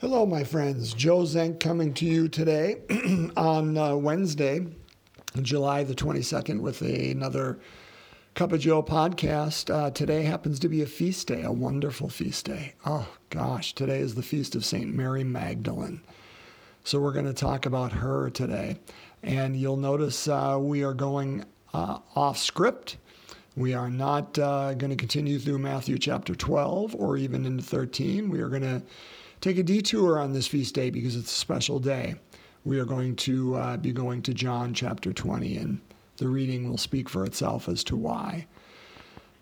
Hello, my friends. Joe Zenk coming to you today on uh, Wednesday, July the 22nd, with a, another Cup of Joe podcast. Uh, today happens to be a feast day, a wonderful feast day. Oh, gosh, today is the feast of St. Mary Magdalene. So we're going to talk about her today. And you'll notice uh, we are going uh, off script. We are not uh, going to continue through Matthew chapter 12 or even into 13. We are going to take a detour on this feast day because it's a special day. We are going to uh, be going to John chapter 20, and the reading will speak for itself as to why.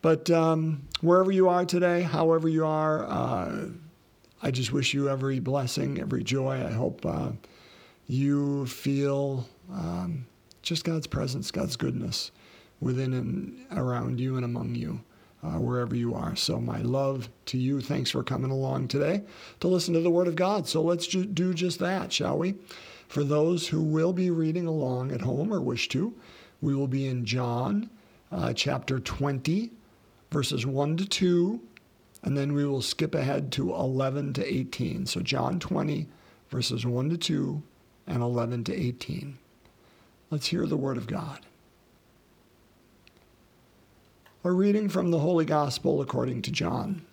But um, wherever you are today, however you are, uh, I just wish you every blessing, every joy. I hope uh, you feel um, just God's presence, God's goodness within and around you and among you uh, wherever you are. So, my love to you. Thanks for coming along today to listen to the Word of God. So, let's ju- do just that, shall we? For those who will be reading along at home or wish to, we will be in John uh, chapter 20, verses 1 to 2, and then we will skip ahead to 11 to 18. So, John 20, verses 1 to 2, and 11 to 18. Let's hear the Word of God. A reading from the Holy Gospel according to John.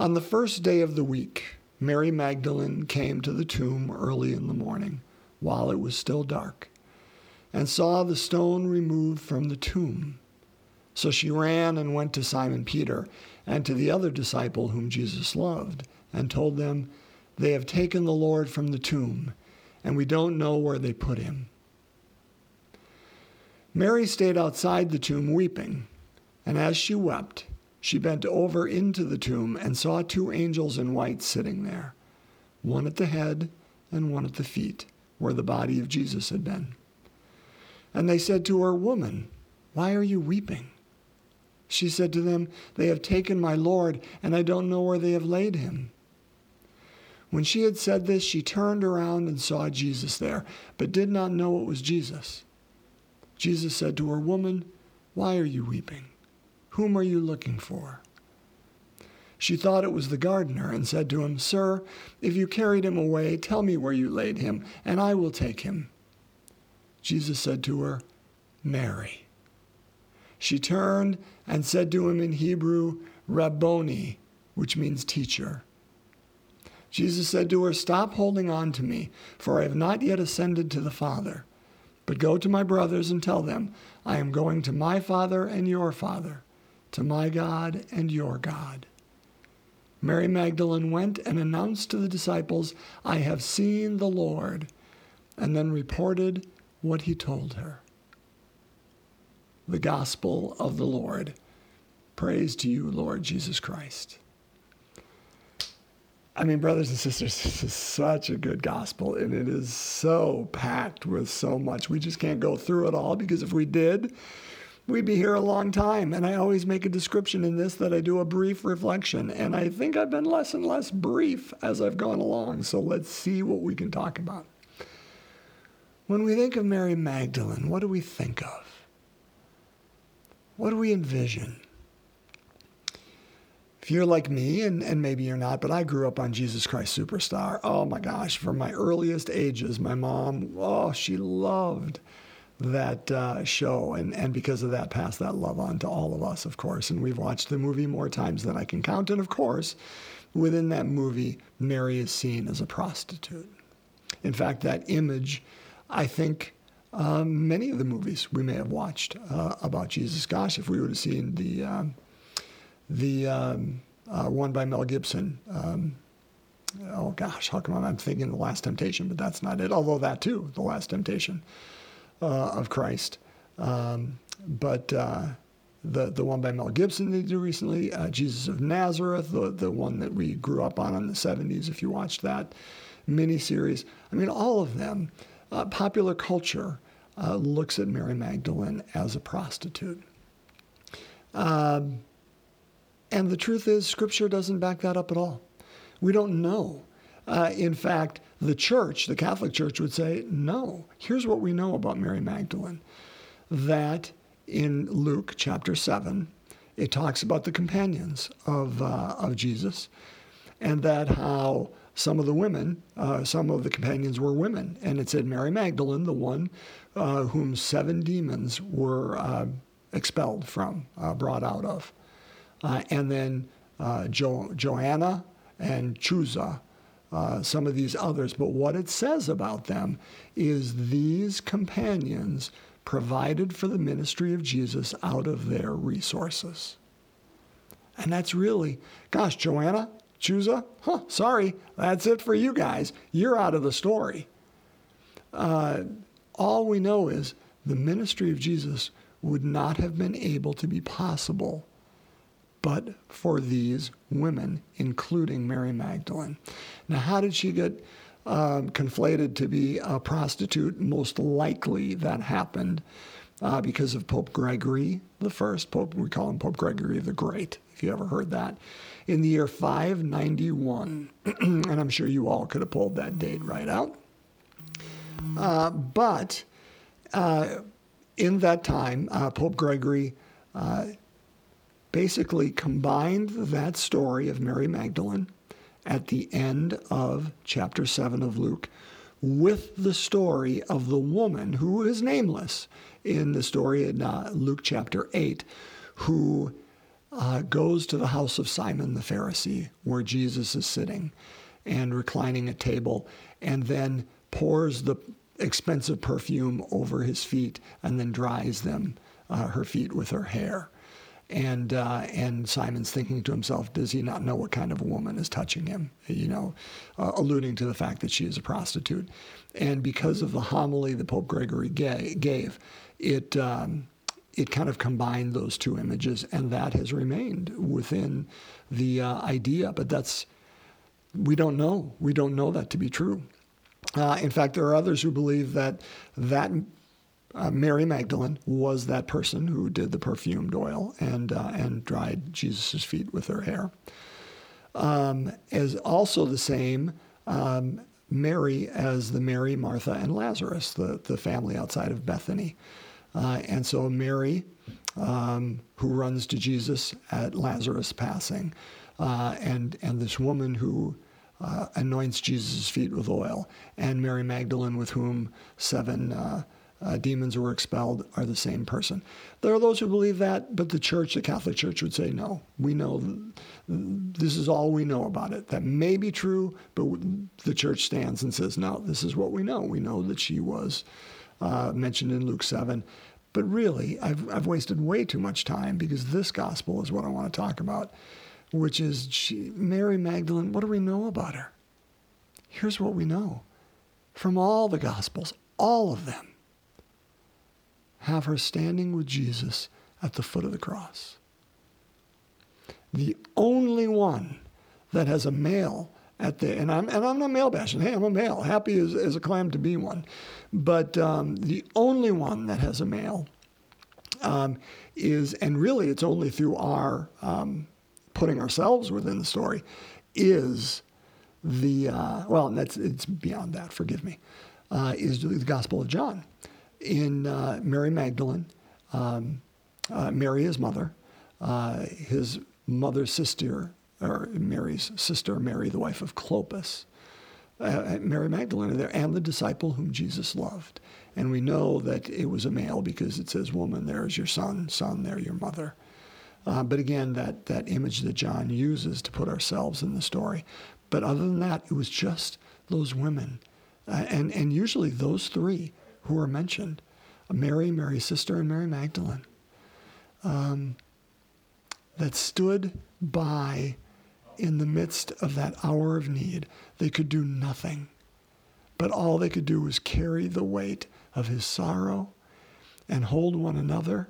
On the first day of the week, Mary Magdalene came to the tomb early in the morning, while it was still dark, and saw the stone removed from the tomb. So she ran and went to Simon Peter and to the other disciple whom Jesus loved, and told them, They have taken the Lord from the tomb, and we don't know where they put him. Mary stayed outside the tomb weeping, and as she wept, she bent over into the tomb and saw two angels in white sitting there, one at the head and one at the feet, where the body of Jesus had been. And they said to her, Woman, why are you weeping? She said to them, They have taken my Lord, and I don't know where they have laid him. When she had said this, she turned around and saw Jesus there, but did not know it was Jesus. Jesus said to her, Woman, why are you weeping? Whom are you looking for? She thought it was the gardener and said to him, Sir, if you carried him away, tell me where you laid him, and I will take him. Jesus said to her, Mary. She turned and said to him in Hebrew, Rabboni, which means teacher. Jesus said to her, Stop holding on to me, for I have not yet ascended to the Father. But go to my brothers and tell them, I am going to my Father and your Father, to my God and your God. Mary Magdalene went and announced to the disciples, I have seen the Lord, and then reported what he told her. The Gospel of the Lord. Praise to you, Lord Jesus Christ. I mean, brothers and sisters, this is such a good gospel, and it is so packed with so much. We just can't go through it all because if we did, we'd be here a long time. And I always make a description in this that I do a brief reflection, and I think I've been less and less brief as I've gone along. So let's see what we can talk about. When we think of Mary Magdalene, what do we think of? What do we envision? If you're like me, and, and maybe you're not, but I grew up on Jesus Christ Superstar. Oh my gosh, from my earliest ages, my mom, oh, she loved that uh, show. And, and because of that, passed that love on to all of us, of course. And we've watched the movie more times than I can count. And of course, within that movie, Mary is seen as a prostitute. In fact, that image, I think, um, many of the movies we may have watched uh, about Jesus. Gosh, if we would have seen the. The um, uh, one by Mel Gibson. Um, oh gosh, how come I'm thinking The Last Temptation, but that's not it. Although that too, The Last Temptation uh, of Christ. Um, but uh, the the one by Mel Gibson they did recently, uh, Jesus of Nazareth, the the one that we grew up on in the 70s. If you watched that miniseries, I mean, all of them. Uh, popular culture uh, looks at Mary Magdalene as a prostitute. Um, and the truth is, Scripture doesn't back that up at all. We don't know. Uh, in fact, the church, the Catholic Church, would say, no. Here's what we know about Mary Magdalene that in Luke chapter 7, it talks about the companions of, uh, of Jesus. and that how some of the women, uh, some of the companions were women. And it said Mary Magdalene, the one uh, whom seven demons were uh, expelled from, uh, brought out of. Uh, and then uh, jo- Joanna and Chuza, some of these others. But what it says about them is these companions provided for the ministry of Jesus out of their resources. And that's really, gosh, Joanna, Chuza, huh, sorry, that's it for you guys. You're out of the story. Uh, all we know is the ministry of Jesus would not have been able to be possible but for these women, including Mary Magdalene. Now, how did she get um, conflated to be a prostitute? Most likely that happened uh, because of Pope Gregory the First. Pope, we call him Pope Gregory the Great, if you ever heard that, in the year 591. and I'm sure you all could have pulled that date right out. Uh, but uh, in that time, uh, Pope Gregory uh, basically combined that story of Mary Magdalene at the end of chapter 7 of Luke with the story of the woman who is nameless in the story in uh, Luke chapter 8, who uh, goes to the house of Simon the Pharisee, where Jesus is sitting and reclining at table, and then pours the expensive perfume over his feet and then dries them, uh, her feet, with her hair. And uh, and Simon's thinking to himself, does he not know what kind of a woman is touching him? You know, uh, alluding to the fact that she is a prostitute. And because of the homily that Pope Gregory gave, it um, it kind of combined those two images, and that has remained within the uh, idea. But that's we don't know. We don't know that to be true. Uh, in fact, there are others who believe that that uh, Mary Magdalene was that person who did the perfumed oil and uh, and dried Jesus' feet with her hair. Um, as also the same um, Mary as the Mary, Martha, and Lazarus, the, the family outside of Bethany. Uh, and so Mary, um, who runs to Jesus at Lazarus' passing, uh, and and this woman who uh, anoints Jesus' feet with oil, and Mary Magdalene, with whom seven uh, demons were expelled are the same person. There are those who believe that, but the church, the Catholic Church, would say no. We know this is all we know about it. That may be true, but the church stands and says, no, this is what we know. We know that she was uh, mentioned in Luke 7. But really, I've, I've wasted way too much time because this gospel is what I want to talk about, which is she, Mary Magdalene. What do we know about her? Here's what we know from all the gospels, all of them have her standing with Jesus at the foot of the cross. The only one that has a male at the and I'm and I'm not male bashing. Hey, I'm a male, happy as, as a clam to be one. But um, the only one that has a male um, is, and really it's only through our um, putting ourselves within the story, is the uh, well, that's it's beyond that. Forgive me. Uh, is the Gospel of John in uh, Mary Magdalene, um, uh, Mary, his mother, uh, his mother's sister, or Mary's sister, Mary, the wife of Clopas, uh, uh, Mary Magdalene are there, and the disciple whom Jesus loved. And we know that it was a male because it says, Woman, there is your son, son, there your mother. Uh, but again, that, that image that John uses to put ourselves in the story. But other than that, it was just those women. Uh, and, and usually those three who are mentioned Mary, Mary's sister, and Mary Magdalene um, that stood by in the midst of that hour of need. They could do nothing, but all they could do was carry the weight of his sorrow and hold one another.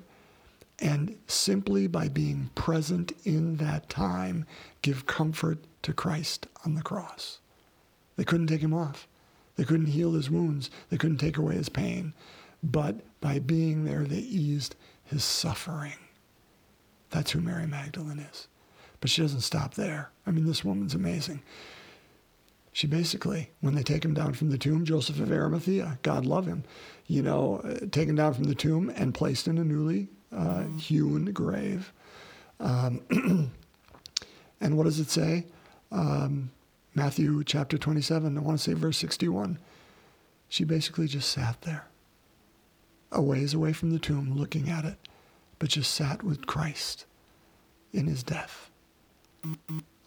And simply by being present in that time, give comfort to Christ on the cross. They couldn't take him off. They couldn't heal his wounds, they couldn't take away his pain. But by being there, they eased his suffering. That's who Mary Magdalene is. But she doesn't stop there. I mean, this woman's amazing. She basically, when they take him down from the tomb, Joseph of Arimathea, God love him, you know, uh, taken down from the tomb and placed in a newly uh, hewn grave. Um, and what does it say? um, Matthew chapter 27, I want to say verse 61. She basically just sat there, a ways away from the tomb, looking at it, but just sat with Christ in his death,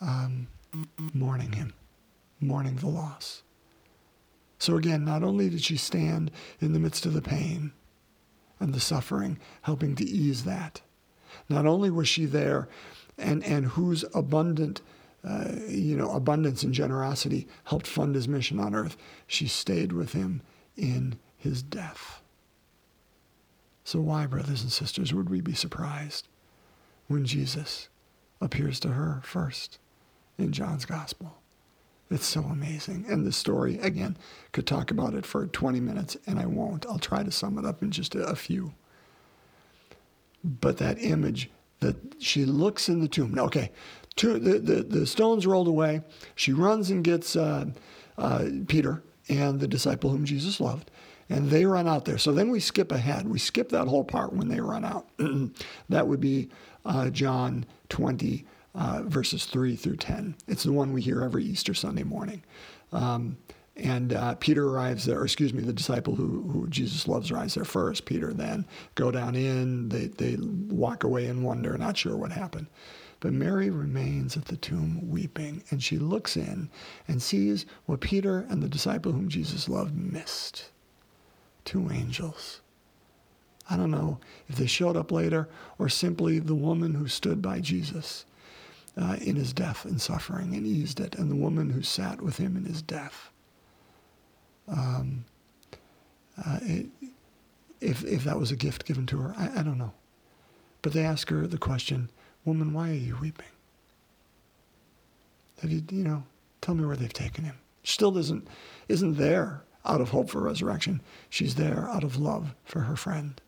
um, mourning him, mourning the loss. So again, not only did she stand in the midst of the pain and the suffering, helping to ease that, not only was she there and, and whose abundant uh, you know, abundance and generosity helped fund his mission on earth. She stayed with him in his death. So, why, brothers and sisters, would we be surprised when Jesus appears to her first in John's gospel? It's so amazing. And the story, again, could talk about it for 20 minutes, and I won't. I'll try to sum it up in just a, few. But that image that she looks in the tomb. Now, Okay, two, the, the, the stones rolled away. She runs and gets uh, uh, Peter and the disciple whom Jesus loved, and they run out there. So then we skip ahead. We skip that whole part when they run out. that would be uh, John 20, uh, verses 3 through 10. It's the one we hear every Easter Sunday morning. Um, and uh, Peter arrives there, or excuse me, the disciple who, who Jesus loves arrives there first. Peter then go down in. They, they walk away in wonder, not sure what happened. But Mary remains at the tomb weeping, and she looks in and sees what Peter and the disciple whom Jesus loved missed two angels. I don't know if they showed up later or simply the woman who stood by Jesus uh, in his death and suffering and eased it, and the woman who sat with him in his death. Um, uh, it, if, if that was a gift given to her, I, I don't know. But they ask her the question Woman, why are you weeping? Have you, you know, tell me where they've taken him. She still doesn't, isn't there out of hope for resurrection. She's there out of love for her friend.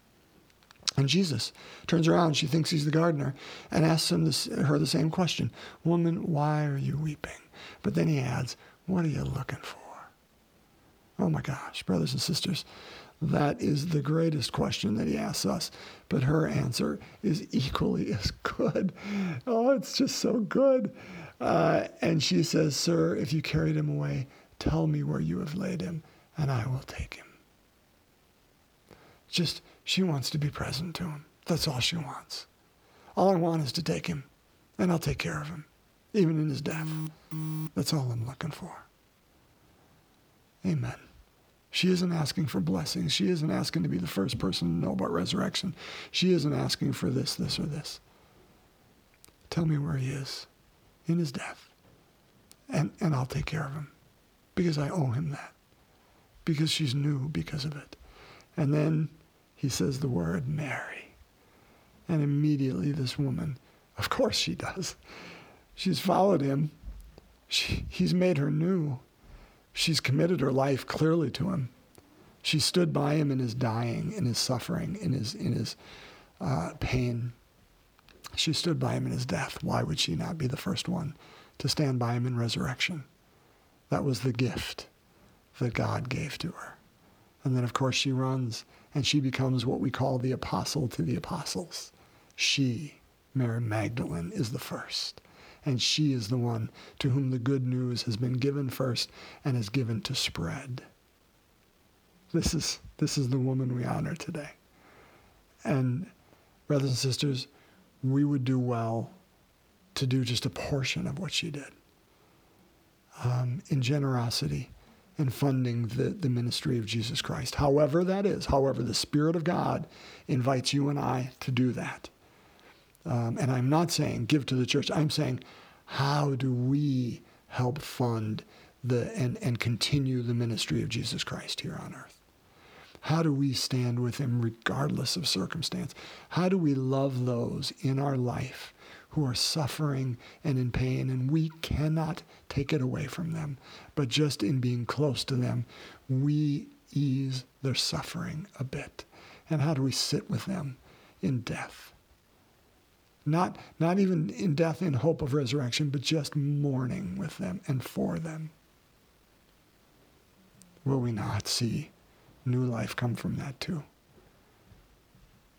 And Jesus turns around, she thinks he's the gardener, and asks him this, her the same question Woman, why are you weeping? But then he adds, What are you looking for? Oh my gosh, brothers and sisters, that is the greatest question that he asks us. But her answer is equally as good. Oh, it's just so good. Uh, and she says, Sir, if you carried him away, tell me where you have laid him, and I will take him. Just, she wants to be present to him. That's all she wants. All I want is to take him, and I'll take care of him, even in his death. That's all I'm looking for. Amen. She isn't asking for blessings. She isn't asking to be the first person to know about resurrection. She isn't asking for this, this, or this. Tell me where he is in his death, and, and I'll take care of him because I owe him that, because she's new because of it. And then he says the word Mary. And immediately this woman, of course she does, she's followed him. She, he's made her new. She's committed her life clearly to him. She stood by him in his dying, in his suffering, in his, in his uh, pain. She stood by him in his death. Why would she not be the first one to stand by him in resurrection? That was the gift that God gave to her. And then, of course, she runs and she becomes what we call the apostle to the apostles. She, Mary Magdalene, is the first and she is the one to whom the good news has been given first and is given to spread. This is, this is the woman we honor today. And, brothers and sisters, we would do well to do just a portion of what she did um, in generosity and funding the, the ministry of Jesus Christ. However, that is, however, the Spirit of God invites you and I to do that. Um, and I'm not saying give to the church. I'm saying how do we help fund the and, and continue the ministry of Jesus Christ here on earth? How do we stand with him regardless of circumstance? How do we love those in our life who are suffering and in pain and we cannot take it away from them, but just in being close to them, we ease their suffering a bit? And how do we sit with them in death? Not, not even in death in hope of resurrection, but just mourning with them and for them. Will we not see new life come from that too?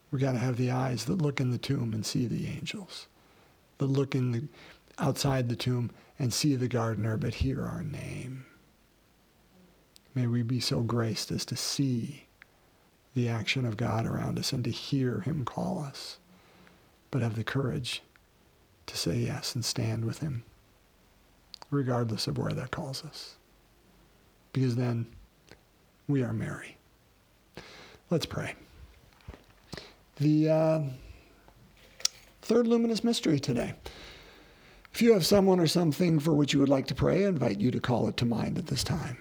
We got to have the eyes that look in the tomb and see the angels, that look in the, outside the tomb and see the gardener, but hear our name. May we be so graced as to see the action of God around us and to hear him call us, but have the courage to say yes and stand with him, regardless of where that calls us. Because then we are Mary. Let's pray. The uh, third luminous mystery today. If you have someone or something for which you would like to pray, I invite you to call it to mind at this time.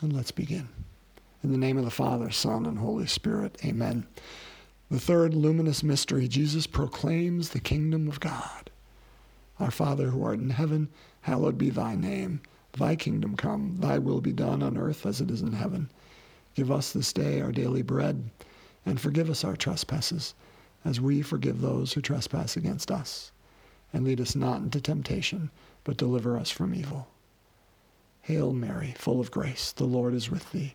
And let's begin. In the name of the Father, Son, and Holy Spirit, amen. The third luminous mystery, Jesus proclaims the kingdom of God. Our Father who art in heaven, hallowed be thy name. Thy kingdom come, thy will be done on earth as it is in heaven. Give us this day our daily bread, and forgive us our trespasses, as we forgive those who trespass against us. And lead us not into temptation, but deliver us from evil. Hail Mary, full of grace, the Lord is with thee.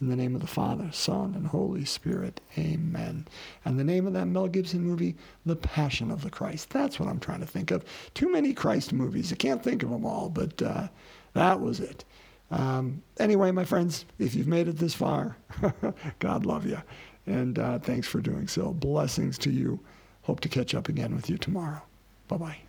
In the name of the Father, Son, and Holy Spirit, amen. And the name of that Mel Gibson movie, The Passion of the Christ. That's what I'm trying to think of. Too many Christ movies. I can't think of them all, but uh, that was it. Um, anyway, my friends, if you've made it this far, God love you. And uh, thanks for doing so. Blessings to you. Hope to catch up again with you tomorrow. Bye bye.